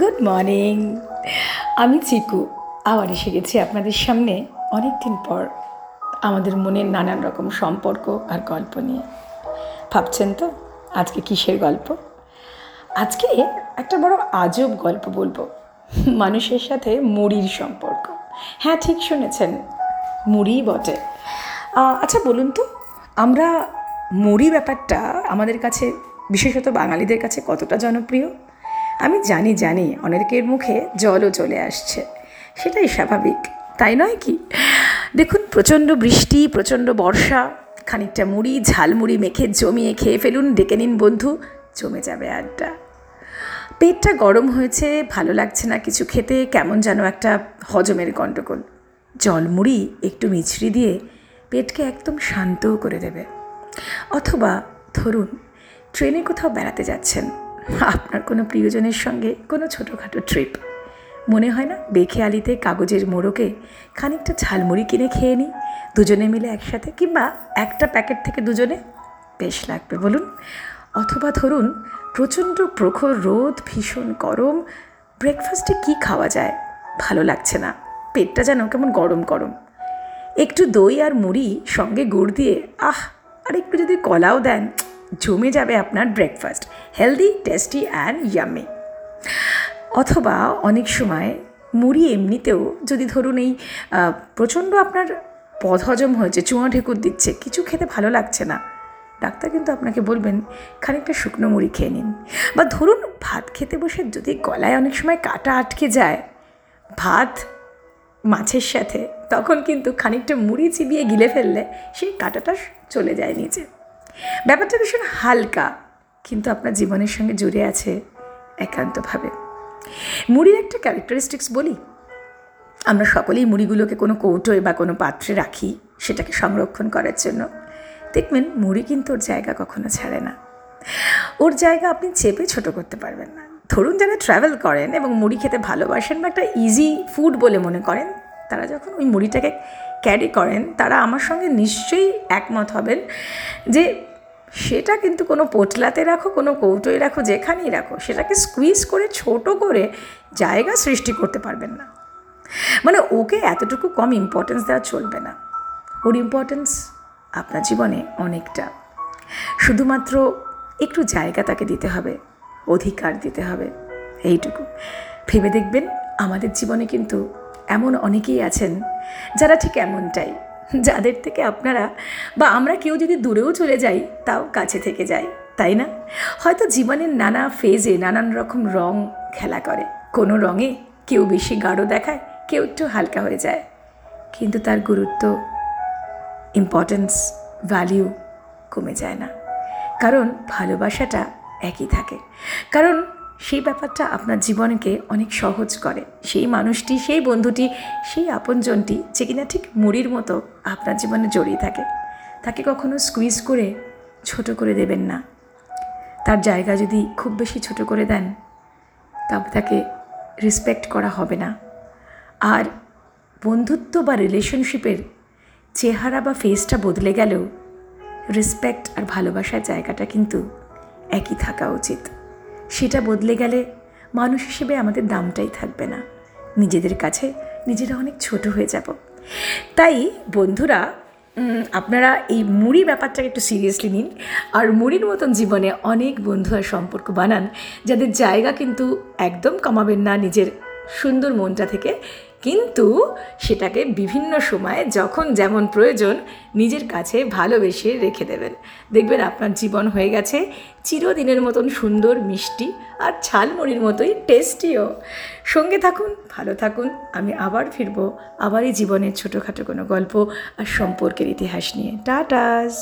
Good morning আমি চিকু। আবার এসে গেছি আপনাদের সামনে অনেক দিন পর আমাদের মনের নানান রকম সম্পর্ক আর গল্প নিয়ে। ভাবছেন তো আজকে কিসের গল্প? আজকে একটা বড় আজব গল্প বলব। মানুষের সাথে মুড়ির সম্পর্ক। হ্যাঁ ঠিক শুনেছেন। মুড়িই বটে। আচ্ছা বলুন তো, আমরা মুড়ি ব্যাপারটা আমাদের কাছে, বিশেষত বাঙালিদের কাছে কতটা জনপ্রিয়? আমি জানি জানি, অনেকের মুখে জলও চলে আসছে। সেটাই স্বাভাবিক, তাই নয় কি? দেখুন, প্রচণ্ড বৃষ্টি, প্রচণ্ড বর্ষা, খানিকটা মুড়ি, ঝালমুড়ি মেখে, জমিয়ে খেয়ে ফেলুন, ডেকে নিন বন্ধু, জমে যাবে আড্ডা। পেটটা গরম হয়েছে, ভালো লাগছে না কিছু খেতে, কেমন যেন একটা হজমের গণ্ডগোল জলমুড়ি একটু মিছড়ি দিয়ে পেটকে একদম শান্তও করে দেবে। অথবা, ধরুন, ট্রেনে কোথাও বেড়াতে যাচ্ছেন আপনার কোনো প্রিয়জনের সঙ্গে কোনো ছোটোখাটো ট্রিপ মনে হয় না বেখেয়ালিতে কাগজের মোড়কে খানিকটা ঝালমুড়ি কিনে খেয়ে নিই, দুজনে মিলে একসাথে কিংবা একটা প্যাকেট থেকে দুজনে? বেশ লাগবে বলুন। অথবা ধরুন, প্রচণ্ড প্রখর রোদ, ভীষণ গরম ব্রেকফাস্টে কি খাওয়া যায়? ভালো লাগছে না। পেটটা যেন কেমন গরম গরম। একটু দই আর মুড়ি সঙ্গে গুড় দিয়ে, আহ আর একটু যদি কলাও দেন জমে যাবে আপনার breakfast healthy tasty and yummy অথবা অনেক সময় মুড়ি এমনিতেও যদি ধরুন এই প্রচণ্ড আপনার পদ হজম হয়েছে, চুঁয়া ঢেকুর দিচ্ছে, কিছু খেতে ভালো লাগছে না, ডাক্তার কিন্তু আপনাকে বলবেন, খানিকটা শুকনো মুড়ি খেয়ে নিন। বা ধরুন ভাত খেতে বসে যদি গলায় অনেক সময় কাটা আটকে যায়, ভাত মাছের সাথে, তখন কিন্তু খানিকটা মুড়ি চিবিয়ে গিলে ফেললে সেই কাঁটাটা চলে যায় নিচে। ব্যাপারটা ভীষণ হালকা, কিন্তু আপনার জীবনের সঙ্গে জুড়ে আছে একান্তভাবে। মুড়ির একটা ক্যারেক্টারিস্টিক্স বলি, আমরা সকলেই মুড়িগুলোকে কোনো কৌটোয় বা কোনো পাত্রে রাখি সেটাকে সংরক্ষণ করার জন্য। দেখবেন মুড়ি কিন্তু ওর জায়গা কখনো ছাড়ে না। ওর জায়গা আপনি চেপে ছোট করতে পারবেন না। ধরুন যারা ট্রাভেল করেন এবং মুড়ি খেতে ভালোবাসেন বা একটা ইজি ফুড বলে মনে করেন, তারা যখন ওই মুড়িটাকে ক্যারি করেন, তারা আমার সঙ্গে নিশ্চয়ই একমত হবেন যে সেটা কিন্তু কোনো পোটলাতে রাখো, কোনো কৌটোয় রাখো, যেখানেই রাখো, সেটাকে স্কুইজ করে, ছোট করে জায়গা সৃষ্টি করতে পারবেন না। মানে ওকে এতটুকু কম ইম্পর্টেন্স দেওয়া চলবে না। ওর ইম্পর্টেন্স আপনার জীবনে অনেকটা। শুধুমাত্র একটু জায়গা তাকে দিতে হবে, অধিকার দিতে হবে, এইটুকু। ভেবে দেখবেন, আমাদের জীবনে কিন্তু এমন অনেকেই আছেন যারা ঠিক এমনটাই যাদের থেকে আপনারা বা আমরা কেউ যদি দূরেও চলে যাই, তাও কাছে থেকে যাই তাই না? হয়তো জীবনের নানা ফেজে নানান রকম রং খেলা করে। কোনো রঙে কেউ বেশি গাঢ় দেখায়, কেউ একটু হালকা হয়ে যায়। কিন্তু তার গুরুত্ব ইম্পর্টেন্স ভ্যালিউ কমে যায় না। কারণ ভালোবাসাটা একই থাকে। কারণ সেই ব্যাপারটা আপনার জীবনকে অনেক সহজ করে। সেই মানুষটি, সেই বন্ধুটি, সেই আপনজনটি যে কিনা ঠিক মুড়ির মতো আপনার জীবনে জড়িয়ে থাকে। তাকে কখনো স্কুইজ করে ছোট করে দেবেন না। তার জায়গা যদি খুব বেশি ছোট করে দেন, তবে তাকে রেসপেক্ট করা হবে না। আর বন্ধুত্ব বা রিলেশনশিপের চেহারা বা ফেসটা বদলে গেলেও রেসপেক্ট আর ভালোবাসার জায়গাটা কিন্তু একই থাকা উচিত। সেটা বদলে গেলে মানুষ হিসেবে আমাদের দামটাই থাকবে না। নিজেদের কাছে নিজেরা অনেক ছোট হয়ে যাব। তাই বন্ধুরা আপনারা এই মুড়ি ব্যাপারটাকে একটু সিরিয়াসলি নিন। আর মুড়ির মতন জীবনে অনেক বন্ধু আর সম্পর্ক বানান, যাদের জায়গা কিন্তু একদম কমাবেন না নিজের সুন্দর মনটা থেকে। কিন্তু সেটাকে বিভিন্ন সময়ে যখন যেমন প্রয়োজন নিজের কাছে ভালোবেসে রেখে দেবেন। দেখবেন আপনার জীবন হয়ে গেছে, চিরদিনের মতন সুন্দর, মিষ্টি আর ঝালমুড়ির মতোই টেস্টিও। সঙ্গে থাকুন, ভালো থাকুন, আমি আবার ফিরবো আবারই জীবনের ছোটোখাটো কোনো গল্প আর সম্পর্কের ইতিহাস নিয়ে। টাটাস!